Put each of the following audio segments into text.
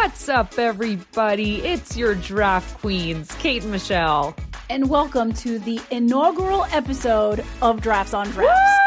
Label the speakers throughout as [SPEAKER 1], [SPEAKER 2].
[SPEAKER 1] What's up, everybody? It's your draft queens, Kate and Michelle.
[SPEAKER 2] And welcome to the inaugural episode of Drafts on Drafts.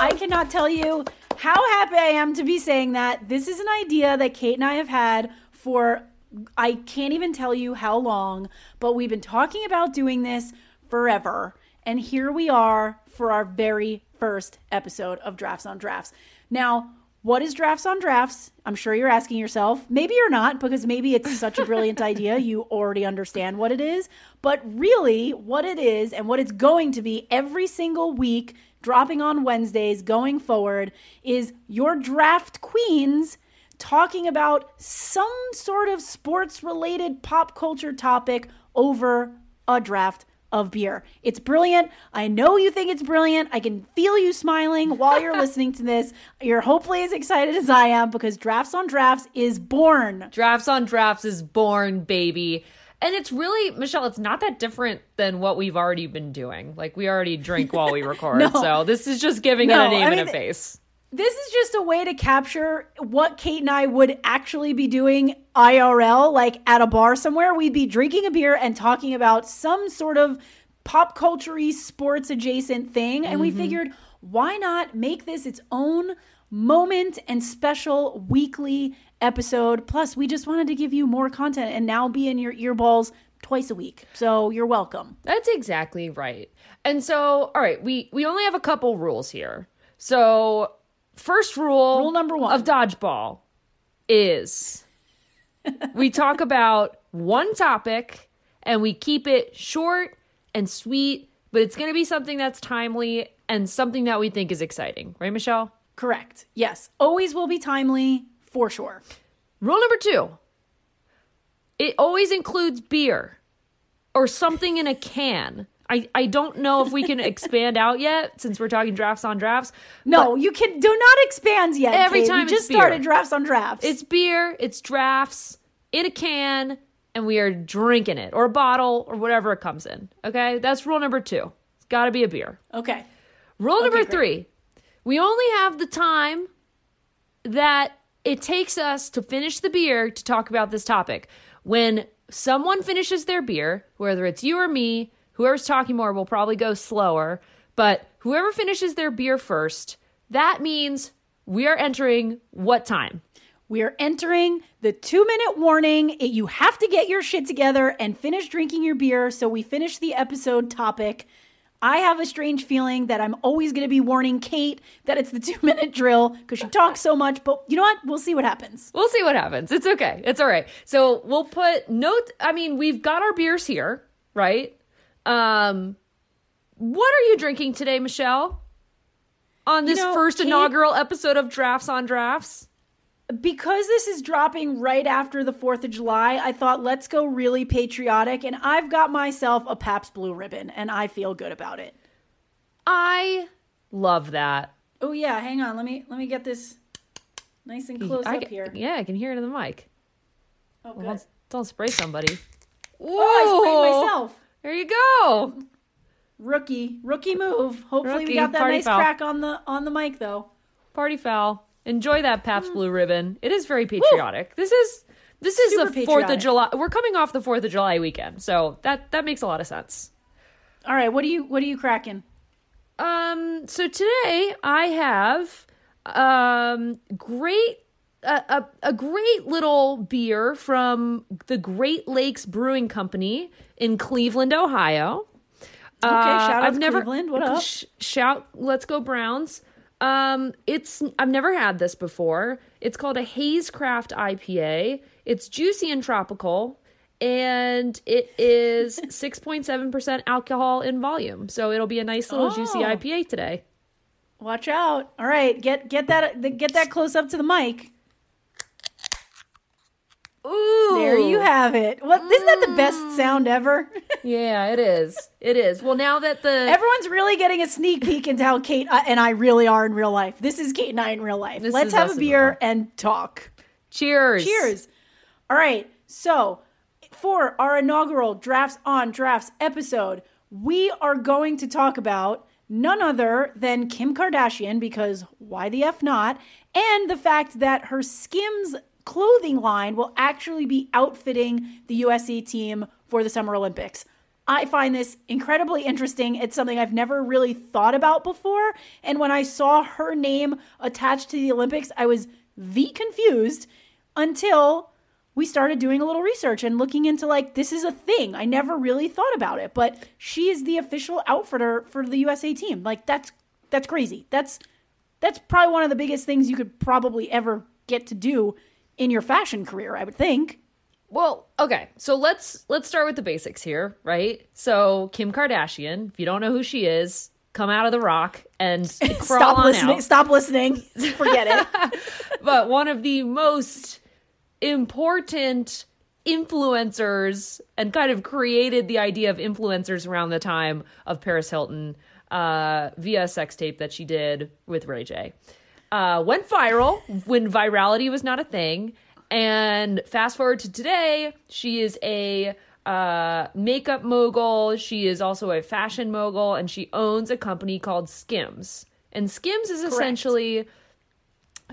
[SPEAKER 2] I cannot tell you how happy I am to be saying that. This is an idea that Kate and I have had for I can't even tell you how long, but we've been talking about doing this forever. And here we are for our very first episode of Drafts on Drafts. Now, what is Drafts on Drafts? I'm sure you're asking yourself. Maybe you're not, because maybe it's such a brilliant idea. You already understand what it is. But really, what it is and what it's going to be every single week, dropping on Wednesdays going forward, is your draft queens talking about some sort of sports related pop culture topic over a draft of beer. It's brilliant. I know you think it's brilliant. I can feel you smiling while you're listening to this. You're hopefully as excited as I am because Drafts on Drafts is born.
[SPEAKER 1] Drafts on Drafts is born, baby. And it's really, Michelle, it's not that different than what we've already been doing. Like, we already drink while we record.
[SPEAKER 2] No.
[SPEAKER 1] So, this is just giving
[SPEAKER 2] No,
[SPEAKER 1] it a name
[SPEAKER 2] I mean,
[SPEAKER 1] and a face.
[SPEAKER 2] This is just a way to capture what Kate and I would actually be doing IRL, like at a bar somewhere. We'd be drinking a beer and talking about some sort of pop culture sports adjacent thing. And we mm-hmm. figured, why not make this its own moment and special weekly episode? Plus, we just wanted to give you more content and now be in your earballs twice a week. So you're welcome.
[SPEAKER 1] That's exactly right. And so, all right, we we only have a couple rules here. So, first rule,
[SPEAKER 2] Rule number one.
[SPEAKER 1] of dodgeball is we talk about one topic and we keep it short and sweet, but it's going to be something that's timely and something that we think is exciting, right, Michelle?
[SPEAKER 2] Correct. Yes. Always will be timely for sure.
[SPEAKER 1] Rule number two it always includes beer or something in a can. I, I don't know if we can expand out yet since we're talking drafts on drafts.
[SPEAKER 2] No, you can do not expand yet.
[SPEAKER 1] Every
[SPEAKER 2] Kate.
[SPEAKER 1] time
[SPEAKER 2] we
[SPEAKER 1] it's
[SPEAKER 2] just
[SPEAKER 1] beer.
[SPEAKER 2] started drafts on drafts.
[SPEAKER 1] It's beer, it's drafts in a can, and we are drinking it or a bottle or whatever it comes in. Okay, that's rule number two. It's got to be a beer.
[SPEAKER 2] okay.
[SPEAKER 1] Rule number three we only have the time that it takes us to finish the beer to talk about this topic. When someone finishes their beer, whether it's you or me, whoever's talking more will probably go slower, but whoever finishes their beer first, that means we are entering what time?
[SPEAKER 2] We are entering the two minute warning. It- you have to get your shit together and finish drinking your beer. So we finish the episode topic. I have a strange feeling that I'm always going to be warning Kate that it's the two minute drill because she talks so much. But you know what? We'll see what happens.
[SPEAKER 1] We'll see what happens. It's okay. It's all right. So we'll put note. I mean, we've got our beers here, right? Um, what are you drinking today, Michelle? On this
[SPEAKER 2] know,
[SPEAKER 1] first inaugural episode of Drafts on Drafts.
[SPEAKER 2] Because this is dropping right after the 4th of July, I thought let's go really patriotic. And I've got myself a Pabst Blue Ribbon and I feel good about it.
[SPEAKER 1] I love that.
[SPEAKER 2] Oh yeah, hang on. Let me let me get this nice and close
[SPEAKER 1] I
[SPEAKER 2] up
[SPEAKER 1] can-
[SPEAKER 2] here.
[SPEAKER 1] Yeah, I can hear it in the mic.
[SPEAKER 2] Oh good.
[SPEAKER 1] Don't, don't spray somebody.
[SPEAKER 2] Oh, I sprayed
[SPEAKER 1] Whoa.
[SPEAKER 2] myself.
[SPEAKER 1] There you go.
[SPEAKER 2] Rookie, rookie move. Hopefully
[SPEAKER 1] Rookie,
[SPEAKER 2] we got that nice
[SPEAKER 1] foul.
[SPEAKER 2] crack on the on the mic though.
[SPEAKER 1] Party foul. Enjoy that
[SPEAKER 2] Mm.
[SPEAKER 1] Pabst Blue Ribbon. It is very patriotic. This is this is
[SPEAKER 2] Super
[SPEAKER 1] the Fourth of. July. We're coming off the Fourth of July weekend, so that that makes a lot of sense.
[SPEAKER 2] All right, what are you what are you cracking?
[SPEAKER 1] Um. So today I have um great a, a, a great little beer from the Great Lakes Brewing Company in Cleveland, Ohio.
[SPEAKER 2] Okay,
[SPEAKER 1] Uh,
[SPEAKER 2] shout out
[SPEAKER 1] I've
[SPEAKER 2] to
[SPEAKER 1] never,
[SPEAKER 2] Cleveland. What up?
[SPEAKER 1] Sh- shout, let's go Browns. Um, it's I've never had this before. It's called a Haze Craft IPA. It's juicy and tropical, and it is six point seven percent alcohol in volume. So it'll be a nice little juicy
[SPEAKER 2] Oh.
[SPEAKER 1] IPA today.
[SPEAKER 2] Watch out. All right, get get that get that close up to the mic.
[SPEAKER 1] Ooh,
[SPEAKER 2] There you have it. What isn't that the best sound ever?
[SPEAKER 1] Yeah, it is. It is. Well, now that the
[SPEAKER 2] Everyone's really getting a sneak peek into how Kate uh, and I really are in real life. This is Kate and I in real life.
[SPEAKER 1] This
[SPEAKER 2] Let's have a beer and talk.
[SPEAKER 1] cheers,
[SPEAKER 2] Cheers. All right. So, for our inaugural Drafts on Drafts episode, we are going to talk about none other than Kim Kardashian, because why the F not? And the fact that her Skims clothing line will actually be outfitting the USA team for the Summer Olympics. I find this incredibly interesting. It's something I've never really thought about before. And when I saw her name attached to the Olympics, I was V confused until we started doing a little research and looking into like this is a thing. I never really thought about it, but she is the official outfitter for the USA team. Like that's that's crazy. That's that's probably one of the biggest things you could probably ever get to do in your fashion career, I would think.
[SPEAKER 1] Well, okay. So let's let's start with the basics here, right? So Kim Kardashian, if you don't know who she is, come out of the rock and
[SPEAKER 2] stop listening.
[SPEAKER 1] Out.
[SPEAKER 2] Stop listening. Forget it.
[SPEAKER 1] but one of the most important influencers and kind of created the idea of influencers around the time of Paris Hilton uh, via a sex tape that she did with Ray J. Uh, went viral when virality was not a thing and fast forward to today, she is a uh, makeup mogul. She is also a fashion mogul, and she owns a company called Skims. And Skims is essentially,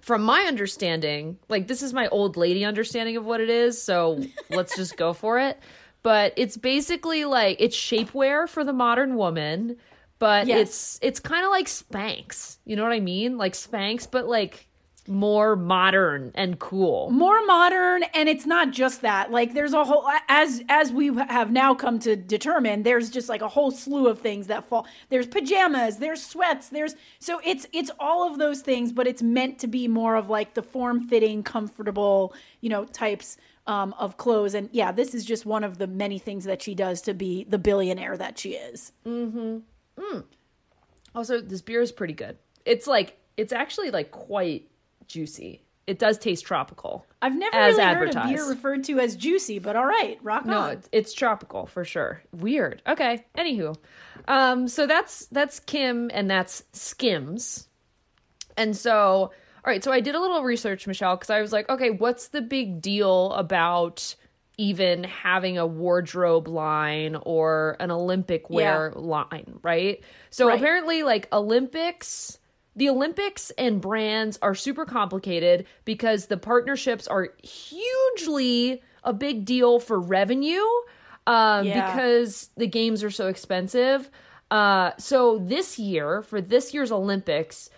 [SPEAKER 1] from my understanding, like this is my old lady understanding of what it is. So let's just go for it. But it's basically like it's shapewear for the modern woman, but yes. it's it's kind of like Spanx. You know what I mean? Like Spanx, but like more modern and cool
[SPEAKER 2] more modern and it's not just that like there's a whole as as we have now come to determine there's just like a whole slew of things that fall there's pajamas there's sweats there's so it's it's all of those things but it's meant to be more of like the form fitting comfortable you know types um, of clothes and yeah this is just one of the many things that she does to be the billionaire that she is
[SPEAKER 1] mm-hmm mm. also this beer is pretty good it's like it's actually like quite juicy. It does taste tropical.
[SPEAKER 2] I've never really advertised. heard a beer referred to as juicy, but all right, rock
[SPEAKER 1] no,
[SPEAKER 2] on.
[SPEAKER 1] No, it's, it's tropical for sure. Weird. Okay. Anywho, um, so that's that's Kim and that's Skims, and so all right. So I did a little research, Michelle, because I was like, okay, what's the big deal about even having a wardrobe line or an Olympic wear yeah. line, right? So right. apparently, like Olympics the Olympics and brands are super complicated because the partnerships are hugely a big deal for revenue um, yeah. because the games are so expensive. Uh, so this year, for this year's Olympics,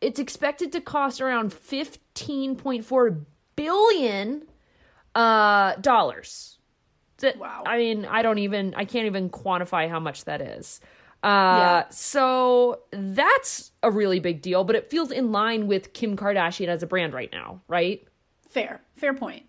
[SPEAKER 1] it's expected to cost around fifteen point four billion uh, dollars. Wow. I mean, I don't even, I can't even quantify how much that is. Uh, yeah. So that's a really big deal, but it feels in line with Kim Kardashian as a brand right now, right?
[SPEAKER 2] Fair, fair point.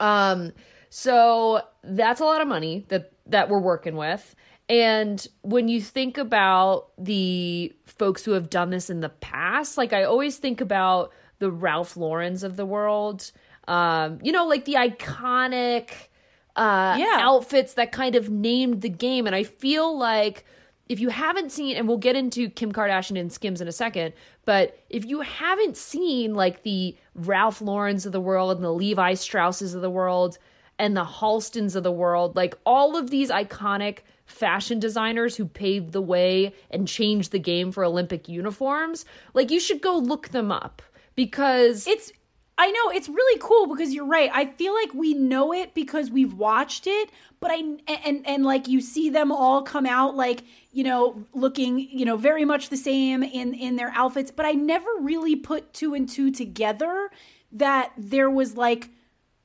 [SPEAKER 1] Um, so that's a lot of money that that we're working with. And when you think about the folks who have done this in the past, like I always think about the Ralph Laurens of the world. Um, you know, like the iconic uh yeah. outfits that kind of named the game. And I feel like if you haven't seen, and we'll get into Kim Kardashian and Skims in a second, but if you haven't seen like the Ralph Laurens of the world and the Levi Strausses of the world and the Halstons of the world, like all of these iconic fashion designers who paved the way and changed the game for Olympic uniforms, like you should go look them up because
[SPEAKER 2] it's I know it's really cool because you're right. I feel like we know it because we've watched it, but I and and like you see them all come out like, you know, looking, you know, very much the same in in their outfits, but I never really put two and two together that there was like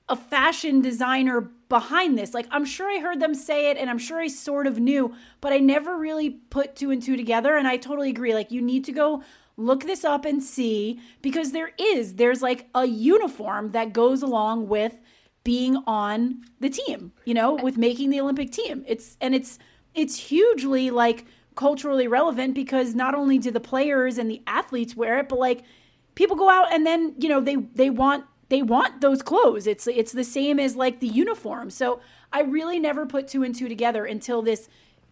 [SPEAKER 2] a fashion designer behind this. Like I'm sure I heard them say it and I'm sure I sort of knew, but I never really put two and two together and I totally agree. Like you need to go look this up and see because there is there's like a uniform that goes along with being on the team you know with making the olympic team. It's and it's it's hugely like culturally relevant because not only do the players and the athletes wear it but like people go out and then you know they they want they want those clothes. It's it's the same as like the uniform. So i really never put two and two together until this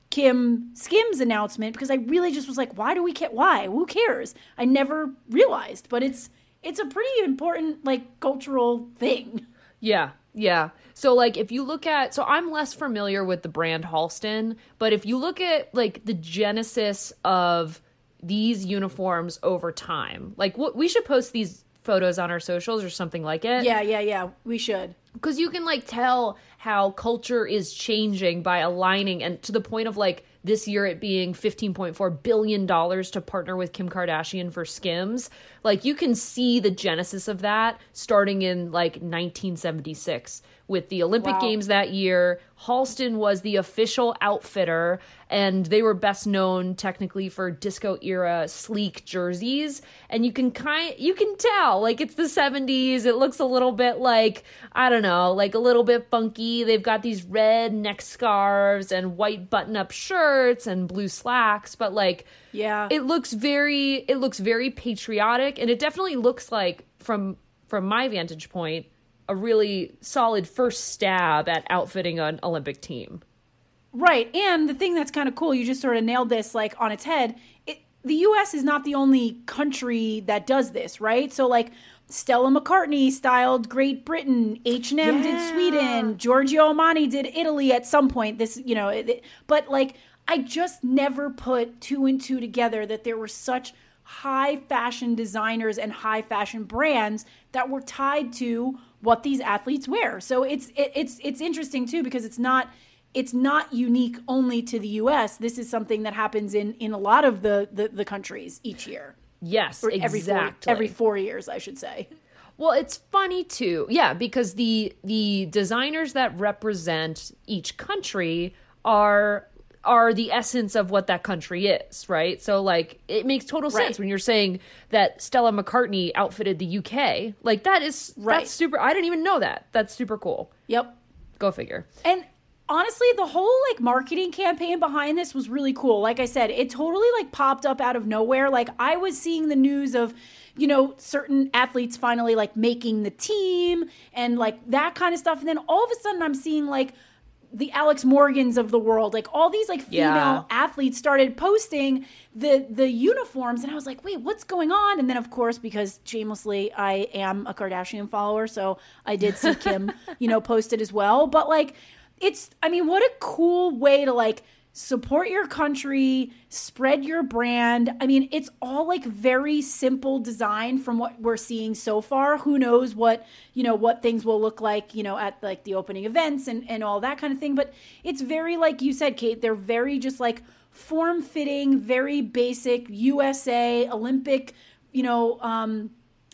[SPEAKER 2] Kim Skims announcement because I really just was like, why do we care? Why? Who cares? I never realized, but it's it's a pretty important like cultural thing.
[SPEAKER 1] Yeah, yeah. So like if you look at so I'm less familiar with the brand Halston, but if you look at like the genesis of these uniforms over time, like what we should post these photos on our socials or something like it.
[SPEAKER 2] Yeah, yeah, yeah. We should.
[SPEAKER 1] Because you can like tell how culture is changing by aligning and to the point of like this year it being $15.4 billion to partner with Kim Kardashian for Skims. Like you can see the genesis of that starting in like 1976 with the Olympic
[SPEAKER 2] Wow.
[SPEAKER 1] Games that year. Halston was the official outfitter, and they were best known technically for disco era sleek jerseys. And you can kind you can tell like it's the 70s. It looks a little bit like I don't know, like a little bit funky. They've got these red neck scarves and white button-up shirts and blue slacks, but like
[SPEAKER 2] Yeah.
[SPEAKER 1] it looks very it looks very patriotic and it definitely looks like from from my vantage point a really solid first stab at outfitting an olympic team
[SPEAKER 2] Right. And the thing that's kind of cool, you just sort of nailed this like on its head. It, the US is not the only country that does this, right? So like Stella McCartney styled Great Britain, H&M did Sweden, Giorgio Armani did Italy at some point. This, you know, it, it- but like I just never put two and two together that there were such high fashion designers and high fashion brands that were tied to what these athletes wear. So it's it, it's it's interesting too because it's not it's not unique only to the US. This is something that happens in in a lot of the the, the countries each year.
[SPEAKER 1] yes
[SPEAKER 2] Or every four,
[SPEAKER 1] exactly
[SPEAKER 2] every 4 years, I should say.
[SPEAKER 1] Well, it's funny too. Yeah, because the the designers that represent each country are are the essence of what that country is, right? So like it makes total sense
[SPEAKER 2] Right.
[SPEAKER 1] when you're saying that Stella McCartney outfitted the UK. Like that is
[SPEAKER 2] Right.
[SPEAKER 1] that's super I didn't even know that. That's super cool.
[SPEAKER 2] Yep.
[SPEAKER 1] Go figure.
[SPEAKER 2] And honestly, the whole like marketing campaign behind this was really cool. Like I said, it totally like popped up out of nowhere. Like I was seeing the news of, you know, certain athletes finally like making the team and like that kind of stuff. And then all of a sudden I'm seeing like the Alex Morgans of the world, like all these like female
[SPEAKER 1] Yeah.
[SPEAKER 2] athletes started posting the the uniforms and I was like, "Wait, what's going on?" And then of course, because shamelessly I am a Kardashian follower, so I did see Kim, you know, post it as well, but like it's I mean, what a cool way to like support your country, spread your brand. I mean, it's all like very simple design from what we're seeing so far. Who knows what, you know, what things will look like, you know, at like the opening events and and all that kind of thing, but it's very like you said, Kate, they're very just like form fitting, very basic USA Olympic, you know, um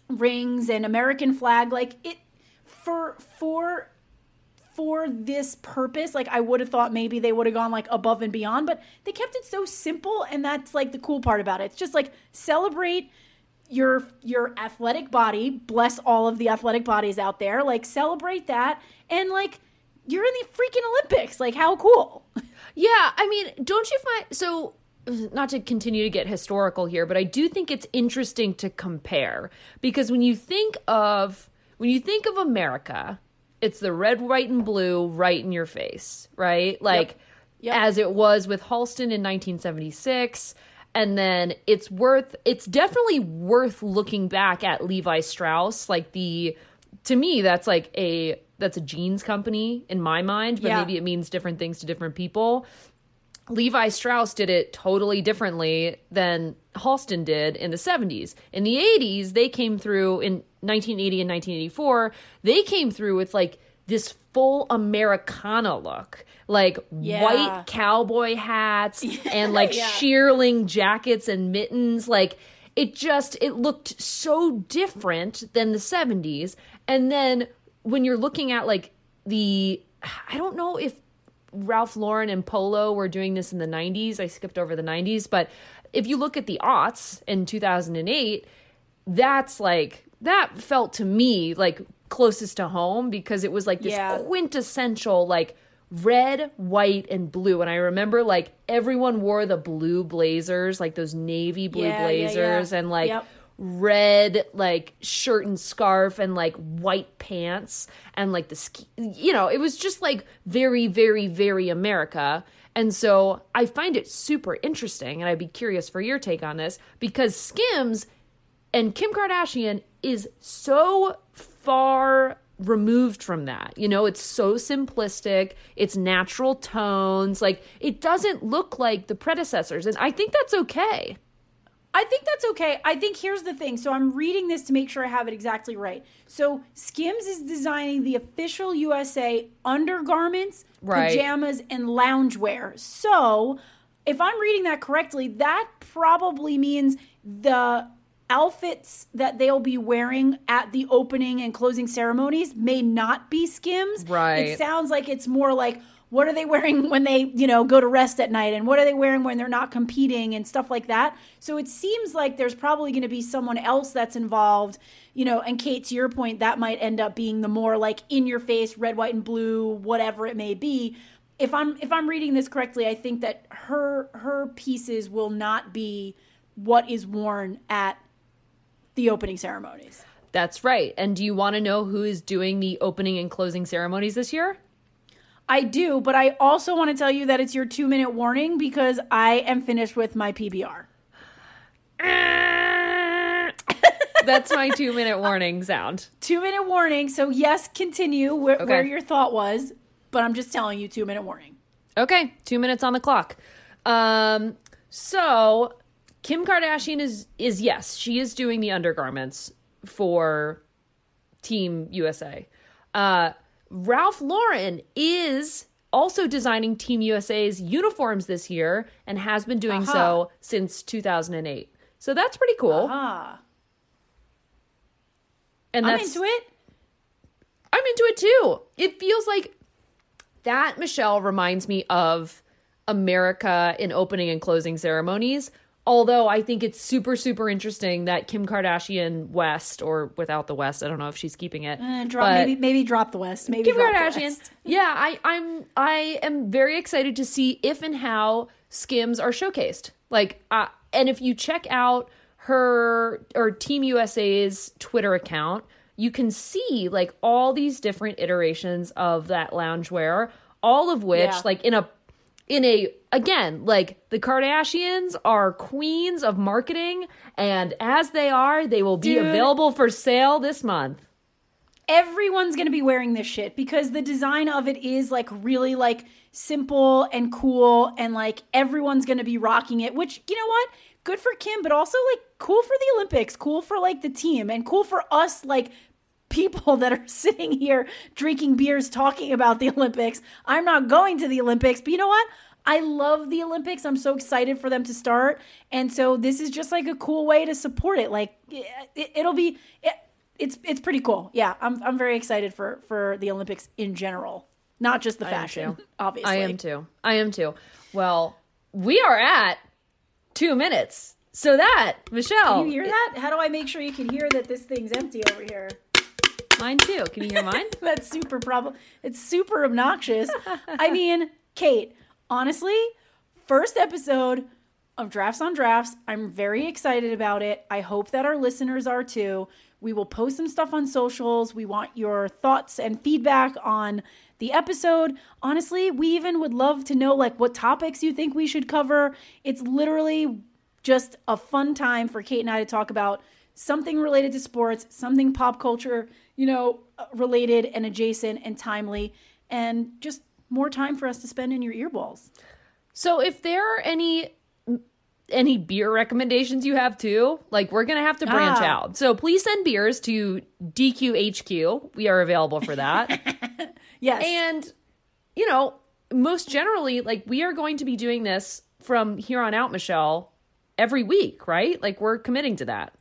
[SPEAKER 2] rings and American flag like it for for for this purpose like i would have thought maybe they would have gone like above and beyond but they kept it so simple and that's like the cool part about it. It's just like celebrate your your athletic body bless all of the athletic bodies out there like celebrate that and like you're in the freaking olympics like how cool.
[SPEAKER 1] Yeah, I mean, don't you find so not to continue to get historical here, but I do think it's interesting to compare because when you think of when you think of America, it's the red, white, and blue right in your face, right? Like
[SPEAKER 2] Yep.
[SPEAKER 1] as it was with Halston in 1976. And then it's worth it's definitely worth looking back at Levi Strauss, like the to me that's like a that's a jeans company in my mind, but
[SPEAKER 2] Yeah.
[SPEAKER 1] maybe it means different things to different people. Levi Strauss did it totally differently than Halston did in the 70s. In the 80s, they came through in 1980 and 1984, they came through with like this full Americana look, like
[SPEAKER 2] Yeah.
[SPEAKER 1] white cowboy hats and like
[SPEAKER 2] Yeah.
[SPEAKER 1] shearling jackets and mittens. Like it just, it looked so different than the 70s. And then when you're looking at like the, I don't know if Ralph Lauren and Polo were doing this in the 90s. I skipped over the 90s, but if you look at the aughts in 2008, that's like that felt to me like closest to home because it was like this
[SPEAKER 2] Yeah.
[SPEAKER 1] quintessential like red, white, and blue. And I remember like everyone wore the blue blazers, like those navy blue
[SPEAKER 2] Yeah, yeah, yeah.
[SPEAKER 1] blazers, and like
[SPEAKER 2] Yep.
[SPEAKER 1] Red like shirt and scarf and like white pants and like the ski you know it was just like very very very america. And so i find it super interesting and i'd be curious for your take on this because skims and kim kardashian is so far removed from that. You know it's so simplistic it's natural tones like it doesn't look like the predecessors and i think that's okay
[SPEAKER 2] I think that's okay. I think here's the thing. So I'm reading this to make sure I have it exactly right. So Skims is designing the official USA undergarments,
[SPEAKER 1] Right.
[SPEAKER 2] pajamas, and loungewear. So if I'm reading that correctly, that probably means the outfits that they'll be wearing at the opening and closing ceremonies may not be Skims.
[SPEAKER 1] Right.
[SPEAKER 2] It sounds like it's more like what are they wearing when they, you know, go to rest at night and what are they wearing when they're not competing and stuff like that. So it seems like there's probably going to be someone else that's involved, you know, and Kate to your point that might end up being the more like in your face red, white and blue, whatever it may be. If I'm if I'm reading this correctly, I think that her her pieces will not be what is worn at the opening ceremonies.
[SPEAKER 1] That's right. And do you want to know who is doing the opening and closing ceremonies this year?
[SPEAKER 2] I do, but I also want to tell you that it's your two minute warning because I am finished with my PBR.
[SPEAKER 1] That's my two minute warning sound.
[SPEAKER 2] Two minute warning. So, yes, continue where,
[SPEAKER 1] Okay.
[SPEAKER 2] where your thought was, but I'm just telling you two minute warning.
[SPEAKER 1] Okay, two minutes on the clock. Um, so Kim Kardashian is is yes, she is doing the undergarments for Team USA. Uh, Ralph Lauren is also designing Team USA's uniforms this year and has been doing
[SPEAKER 2] Aha.
[SPEAKER 1] so since 2008. So that's pretty cool.
[SPEAKER 2] Ah,
[SPEAKER 1] And
[SPEAKER 2] I'm into it.
[SPEAKER 1] I'm into it too. It feels like that Michelle reminds me of America in opening and closing ceremonies. Although I think it's super, super interesting that Kim Kardashian West, or without the West, I don't know if she's keeping it.
[SPEAKER 2] Eh, drop, maybe maybe drop the West. Maybe
[SPEAKER 1] Kim Kardashian. Yeah, I, I'm I am very excited to see if and how Skims are showcased. Like, uh, and if you check out her or Team USA's Twitter account, you can see like all these different iterations of that loungewear, all of which
[SPEAKER 2] Yeah.
[SPEAKER 1] like in a in a again like the Kardashians are queens of marketing, and as they are, they will be
[SPEAKER 2] Dude.
[SPEAKER 1] available for sale this month.
[SPEAKER 2] everyone's going to be wearing this shit because the design of it is like really like simple and cool and like everyone's going to be rocking it which you know what good for kim but also like cool for the olympics cool for like the team and cool for us like people that are sitting here drinking beers talking about the olympics i'm not going to the olympics but you know what I love the Olympics. I'm so excited for them to start. And so this is just like a cool way to support it. Like it, it'll be it, it's it's pretty cool. Yeah, I'm I'm very excited for for the Olympics in general, not just the fashion. Obviously,
[SPEAKER 1] I am too. I am too. Well, we are at two minutes. So that, Michelle.
[SPEAKER 2] Can you hear that? How do I make sure you can hear that this thing's empty over here?
[SPEAKER 1] Mine too. Can you hear mine?
[SPEAKER 2] That's super problem. It's super obnoxious. I mean, Kate, honestly, first episode of Drafts on Drafts. I'm very excited about it. I hope that our listeners are too. We will post some stuff on socials. We want your thoughts and feedback on the episode. Honestly, we even would love to know like what topics you think we should cover. It's literally just a fun time for Kate and I to talk about something related to sports, something pop culture, you know, uh, related and adjacent and timely, and just more time for us to spend in your earballs.
[SPEAKER 1] So if there are any any beer recommendations you have too, like we're gonna have to branch
[SPEAKER 2] Ah.
[SPEAKER 1] out. So please send beers to DQHQ. We are available for that.
[SPEAKER 2] Yes.
[SPEAKER 1] and you know, most generally, like we are going to be doing this from here on out, Michelle, every week, right? Like we're committing to that.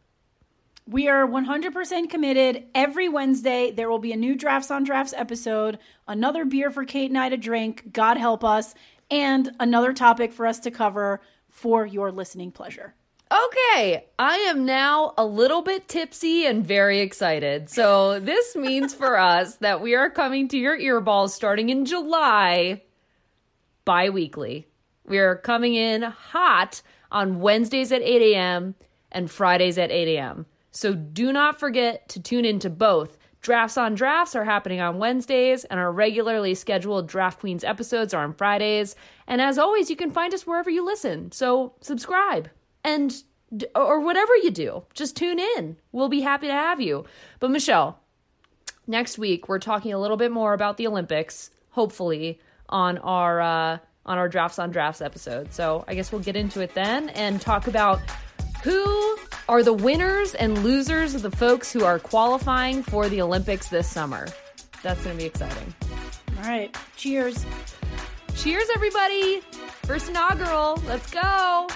[SPEAKER 2] We are 100% committed. Every Wednesday, there will be a new Drafts on Drafts episode, another beer for Kate and I to drink, God help us, and another topic for us to cover for your listening pleasure.
[SPEAKER 1] Okay, I am now a little bit tipsy and very excited. So, this means for us that we are coming to your earballs starting in July bi weekly. We are coming in hot on Wednesdays at 8 a.m. and Fridays at 8 a.m. So, do not forget to tune into both. Drafts on Drafts are happening on Wednesdays, and our regularly scheduled Draft Queens episodes are on Fridays. And as always, you can find us wherever you listen. So subscribe and or whatever you do, just tune in. We'll be happy to have you. But Michelle, next week we're talking a little bit more about the Olympics, hopefully on our uh, on our drafts on drafts episode. So I guess we'll get into it then and talk about Who are the winners and losers of the folks who are qualifying for the Olympics this summer? That's going to be exciting.
[SPEAKER 2] All right. Cheers.
[SPEAKER 1] Cheers, everybody. First inaugural. Let's go.